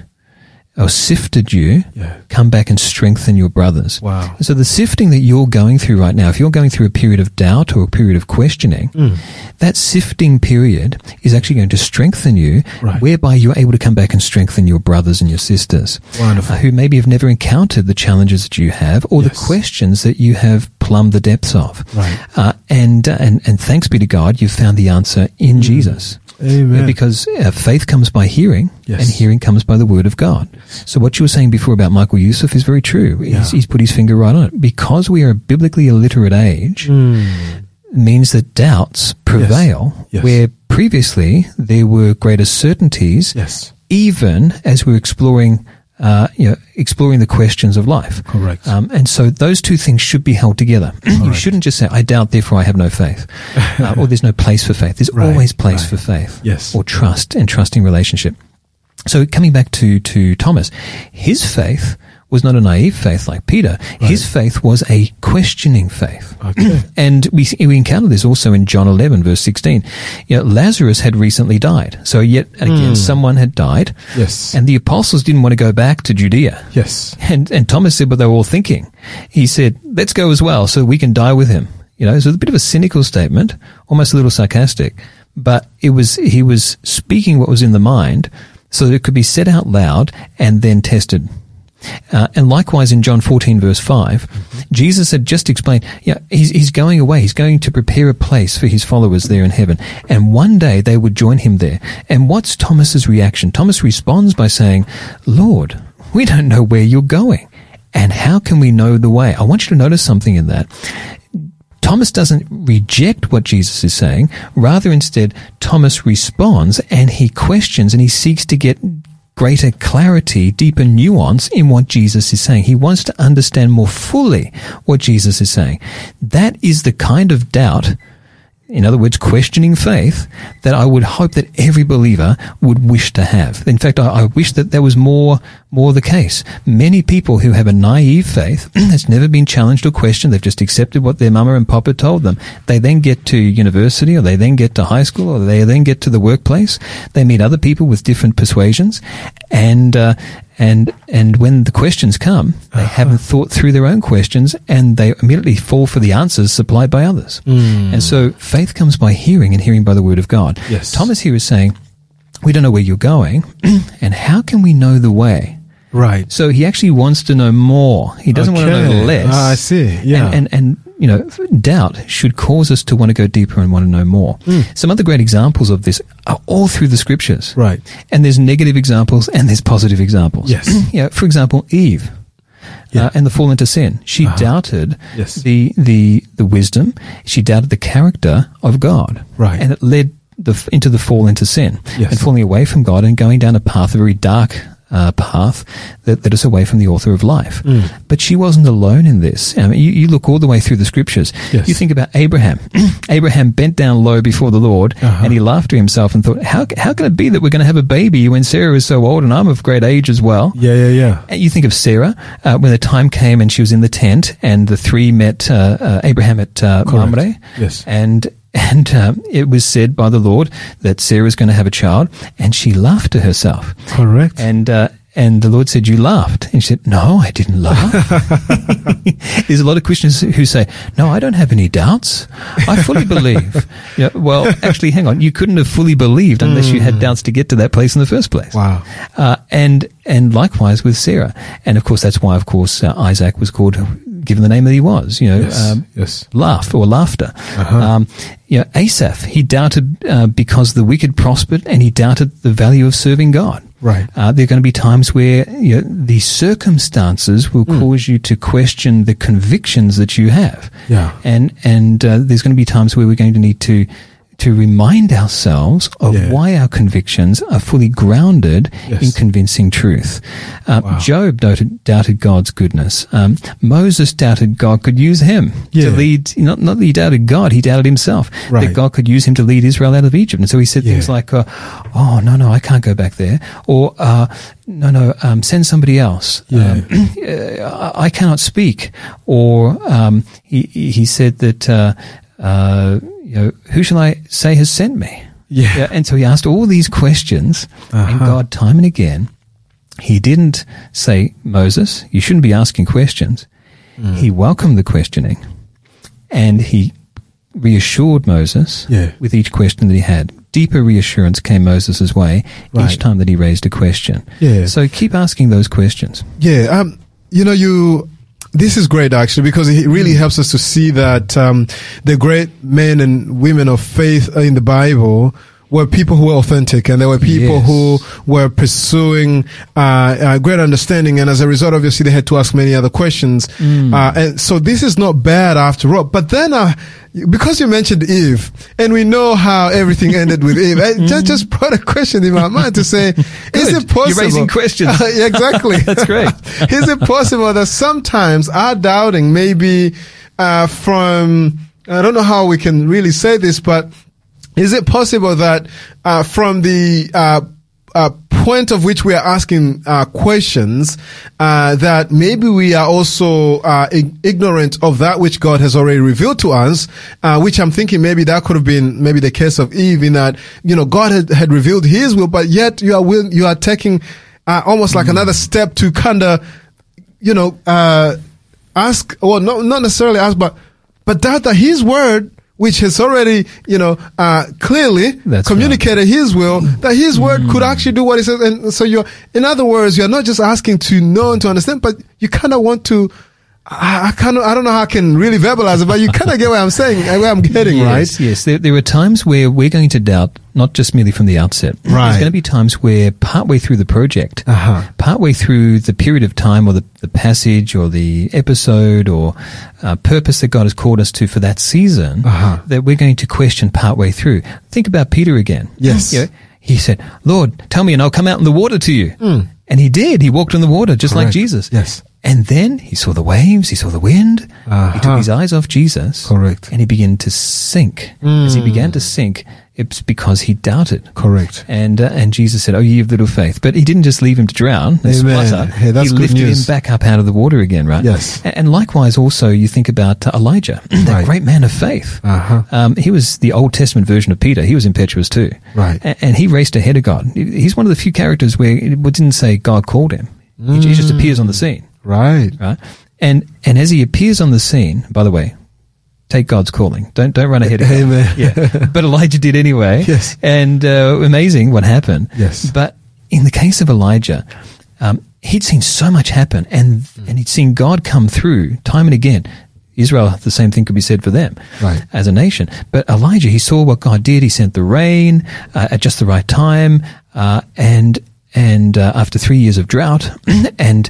or sifted you, Yeah. come back and strengthen your brothers. Wow. So the sifting that you're going through right now, if you're going through a period of doubt or a period of questioning, Hmm. that sifting period is actually going to strengthen you, Right. whereby you're able to come back and strengthen your brothers and your sisters. Wonderful. uh, who maybe have never encountered the challenges that you have or the questions that you have plumbed the depths of. Right. Uh, and, uh, and, and thanks be to God, you've found the answer in Jesus. Hmm. Amen. Because uh, faith comes by hearing, Yes. and hearing comes by the word of God. So what you were saying before about Michael Youssef is very true. Yeah. He's, he's put his finger right on it. Because we are a biblically illiterate age, Hmm. means that doubts prevail Yes. where previously there were greater certainties, Yes. even as we're exploring. Uh, you know, exploring the questions of life. Correct. Um, and so those two things should be held together. [clears throat] you shouldn't just say, I doubt, therefore I have no faith. [laughs] Uh, or there's no place for faith. There's Right, always place right. for faith. Yes. Or trust and trusting relationship. So coming back to, to Thomas, his faith was not a naive faith like Peter. His faith was a questioning faith. Okay. [clears throat] And we, we encounter this also in John 11 verse 16. You know, Lazarus had recently died. So yet again, hmm. someone had died. Yes. And the apostles didn't want to go back to Judea. Yes. And, and Thomas said what they were all thinking. He said, let's go as well so we can die with him. You know, so it's a bit of a cynical statement, almost a little sarcastic, but it was, he was speaking what was in the mind so that it could be said out loud and then tested. Uh, and likewise in John 14 verse 5, Jesus had just explained, yeah, he's, he's going away. He's going to prepare a place for his followers there in heaven. And one day they would join him there. And what's Thomas's reaction? Thomas responds by saying, Lord, we don't know where you're going. And how can we know the way? I want you to notice something in that. Thomas doesn't reject what Jesus is saying. Rather, instead, Thomas responds and he questions and he seeks to get greater clarity, deeper nuance in what Jesus is saying. He wants to understand more fully what Jesus is saying. That is the kind of doubt in other words, questioning faith, that I would hope that every believer would wish to have. In fact, I, I, wish that there was more, more the case. Many people who have a naive faith [clears throat] that's never been challenged or questioned, they've just accepted what their mama and papa told them. They then get to university or they then get to high school or they then get to the workplace. They meet other people with different persuasions and, uh, and and when the questions come, they uh-huh. haven't thought through their own questions, and they immediately fall for the answers supplied by others. Mm. And so faith comes by hearing, and hearing by the word of God. Yes. Thomas here is saying, "We don't know where you're going, [clears throat] and how can we know the way?" Right. So he actually wants to know more. He doesn't okay. want to know less. Ah, I see. Yeah. And, and, and you know, doubt should cause us to want to go deeper and want to know more. Mm. Some other great examples of this are all through the scriptures. Right. And there's negative examples and there's positive examples. Yes. [clears throat] yeah. For example, Eve. Yeah. Uh, and the fall into sin. She uh-huh. doubted yes. the, the, the wisdom. She doubted the character of God. Right. And it led the, into the fall into sin yes. and falling away from God and going down a path, a very dark uh, path that led us away from the author of life. Mm. But she wasn't alone in this. I mean, you, you, look all the way through the scriptures. Yes. You think about Abraham. [clears throat] Abraham bent down low before the Lord uh-huh. and he laughed to himself and thought, how, how can it be that we're going to have a baby when Sarah is so old and I'm of great age as well? Yeah, yeah, yeah. And you think of Sarah uh, when the time came and she was in the tent and the three met uh, uh Abraham at uh, Mamre. Yes. And and um, it was said by the Lord that Sarah was going to have a child, and she laughed to herself. Correct. And uh, and the Lord said, "You laughed." And she said, "No, I didn't laugh." [laughs] There's a lot of Christians who say, "No, I don't have any doubts. I fully believe." [laughs] yeah, well, actually, hang on. You couldn't have fully believed unless mm. you had hmm. doubts to get to that place in the first place. Wow. Uh, and and likewise with Sarah, and of course that's why, of course, uh, Isaac was called given the name that he was, you know, yes, um, yes. laugh or laughter. Uh-huh. Um, you know, Asaph, he doubted uh, because the wicked prospered and he doubted the value of serving God. Right. Uh, there are going to be times where you know, the circumstances will mm. cause you to question the convictions that you have. Yeah. And, and uh, there's going to be times where we're going to need to to remind ourselves of yeah. why our convictions are fully grounded yes. in convincing truth. Uh, wow. Job doubted, doubted, God's goodness. Um, Moses doubted God could use him yeah. to lead, not, not that he doubted God, he doubted himself, right. that God could use him to lead Israel out of Egypt. And so he said yeah. things like, uh, oh, no, no, I can't go back there. Or, uh, no, no, um, send somebody else. Yeah. Um, [clears throat] I cannot speak. Or um, he, he said that, uh, uh, you know, who shall I say has sent me? Yeah. yeah and so he asked all these questions, uh-huh. and God, time and again, he didn't say, Moses, you shouldn't be asking questions. Mm. He welcomed the questioning, and he reassured Moses yeah. with each question that he had. Deeper reassurance came Moses' way right. each time that he raised a question. Yeah. So keep asking those questions. Yeah. Um, you know, you this is great actually because it really helps us to see that um, the great men and women of faith in the Bible were people who were authentic and there were people yes. who were pursuing uh, uh, great understanding and as a result obviously they had to ask many other questions. Mm. uh, and so this is not bad after all. But then uh, because you mentioned Eve and we know how everything ended with Eve I [laughs] just, just put a question in my mind to say [laughs] is it possible you're raising questions. [laughs] Yeah, exactly. That's great. Is it possible that sometimes our doubting maybe uh, from I don't know how we can really say this but is it possible that uh, from the uh, uh, point of which we are asking uh, questions, uh, that maybe we are also uh, ignorant of that which God has already revealed to us, which I'm thinking maybe that could have been maybe the case of Eve in that, you know, God had, had revealed his will, but yet you are you are taking almost like mm. another step to kind of, you know, ask, well, not, not necessarily ask, but, but doubt that his word which has already, you know, uh, clearly That's communicated his will, that his word could actually do what he says. And so you're, in other words, you're not just asking to know and to understand, but you kind of want to, I, I kind of, I don't know how I can really verbalize it, but you kind of get what I'm saying, where I'm getting, [laughs] yes, right? Yes, there, there are times where we're going to doubt, not just merely from the outset. Right. There's going to be times where partway through the project, Uh-huh. partway through the period of time or the, the passage or the episode or uh, purpose that God has called us to for that season, Uh-huh. that we're going to question partway through. Think about Peter again. Yes. You know, he said, Lord, tell me and I'll come out in the water to you. And he did. He walked on the water just like Hmm. Jesus. Yes. And then he saw the waves, he saw the wind. He Uh-huh. took his eyes off Jesus. Correct. And he began to sink. As he began to sink, it's because he doubted. Correct. And uh, and Jesus said, "Oh, ye of little faith." But he didn't just leave him to drown. and Amen. Hey, that's he good lifted news. him back up out of the water again, right? Yes. And likewise, also, you think about uh, Elijah, [clears throat] that Right. great man of faith. Uh-huh. Um, he was the Old Testament version of Peter. He was impetuous too. Right. A- And he raced ahead of God. He's one of the few characters where it didn't say God called him. He he just appears on the scene Right. right? And and as he appears on the scene, by the way, take God's calling. Don't don't run ahead of God. Amen. Yeah, [laughs] but Elijah did anyway. Yes. and uh, amazing what happened. Yes. but in the case of Elijah. Um, he'd seen so much happen, and and he'd seen God come through time and again. Israel, the same thing could be said for them Right. as a nation. But Elijah, he saw what God did. He sent the rain uh, at just the right time, uh, and and uh, after three years of drought, [clears throat] and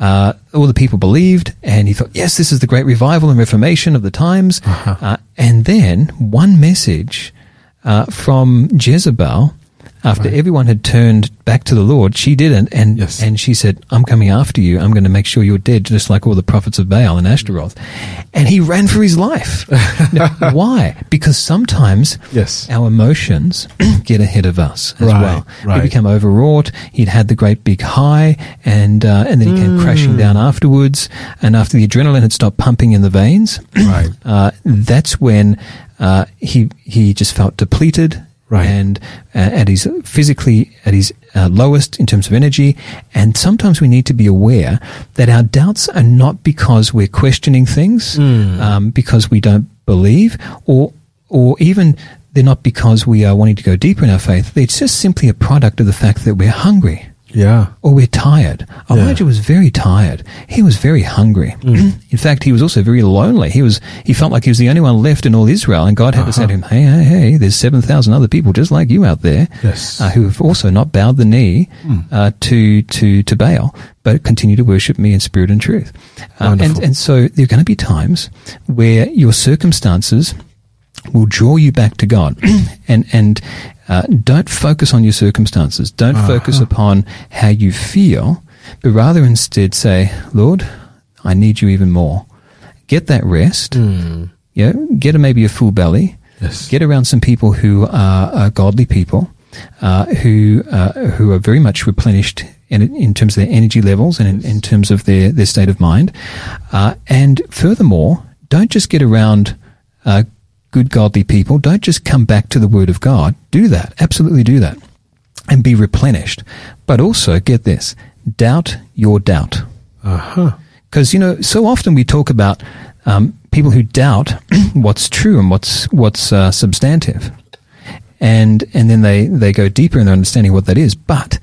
uh, all the people believed, and he thought, yes, this is the great revival and reformation of the times. uh and then one message uh, from Jezebel. After everyone had turned back to the Lord, she didn't, and Yes. and she said, "I'm coming after you. I'm going to make sure you're dead, just like all the prophets of Baal and Ashtaroth." And he ran for his life. [laughs] Now, why? Because sometimes Yes. our emotions [clears throat] get ahead of us as Right, well. right. We become overwrought. He'd had the great big high, and uh, and then he came Hmm. crashing down afterwards. And after the adrenaline had stopped pumping in the veins, Right. [clears throat] uh, that's when uh, he he just felt depleted. Right. And uh, at his physically at his uh, lowest in terms of energy, and sometimes we need to be aware that our doubts are not because we're questioning things, Hmm. um, because we don't believe, or or even they're not because we are wanting to go deeper in our faith. It's just simply a product of the fact that we're hungry Yeah. or we're tired. Elijah was very tired. He was very hungry. [clears throat] in fact, he was also very lonely. He was he felt like he was the only one left in all Israel, and God had to say to him, "Hey, hey, hey! There's seven thousand other people just like you out there, Yes. uh, who have also not bowed the knee uh, to to to Baal, but continue to worship me in spirit and truth." Um, and and so there are going to be times where your circumstances will draw you back to God, [clears throat] and and uh, don't focus on your circumstances. Don't focus upon how you feel, but rather instead say, "Lord, I need you even more." Get that rest. Yeah, get a, maybe a full belly. Yes. Get around some people who are, are godly people, uh, who uh, who are very much replenished in, in terms of their energy levels and in, in terms of their, their state of mind. Uh, and furthermore, don't just get around uh, good godly people. Don't just come back to the Word of God. Do that. Absolutely do that. And be replenished. But also, get this doubt your doubt. Uh huh. Because, you know, so often we talk about um, people who doubt [clears throat] what's true and what's, what's uh, substantive. And, and then they, they go deeper in their understanding of what that is. But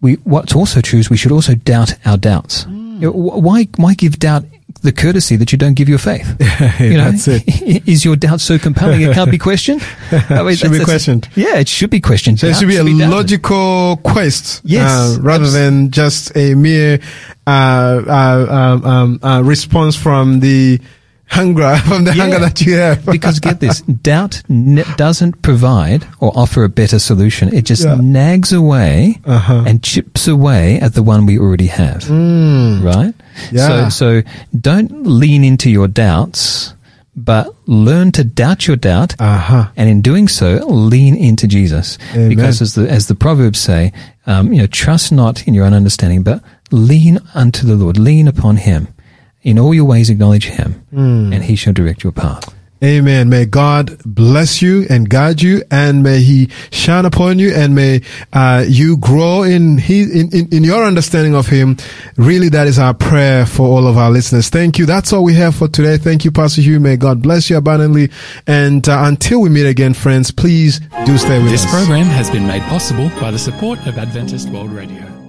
we, what's also true is we should also doubt our doubts. Hmm. You know, wh- why, why give doubt the courtesy that you don't give your faith? [laughs] you know, That's it. [laughs] Is your doubt so compelling it can't be [laughs] questioned? I mean, Should be questioned. Yeah, it should be questioned. So it should be a doubted. logical quest, Yes, uh, rather than just a mere uh, uh, um, um, uh, response from the hunger from the Yeah. hunger that you have. because get this, doubt n- doesn't provide or offer a better solution. It just Yeah. nags away Uh-huh. and chips away at the one we already have. Right? Yeah. So, so don't lean into your doubts, but learn to doubt your doubt. uh huh. And in doing so, lean into Jesus, Amen. because as the as the proverbs say, um, you know, trust not in your own understanding, but lean unto the Lord, lean upon Him. In all your ways, acknowledge Him, Hmm. and He shall direct your path. Amen. May God bless you and guide you and may he shine upon you and may uh, you grow in, he, in, in, in your understanding of him. Really, that is our prayer for all of our listeners. Thank you. That's all we have for today. Thank you, Pastor Hugh. May God bless you abundantly. And uh, until we meet again, friends, please do stay with This us. This program has been made possible by the support of Adventist World Radio.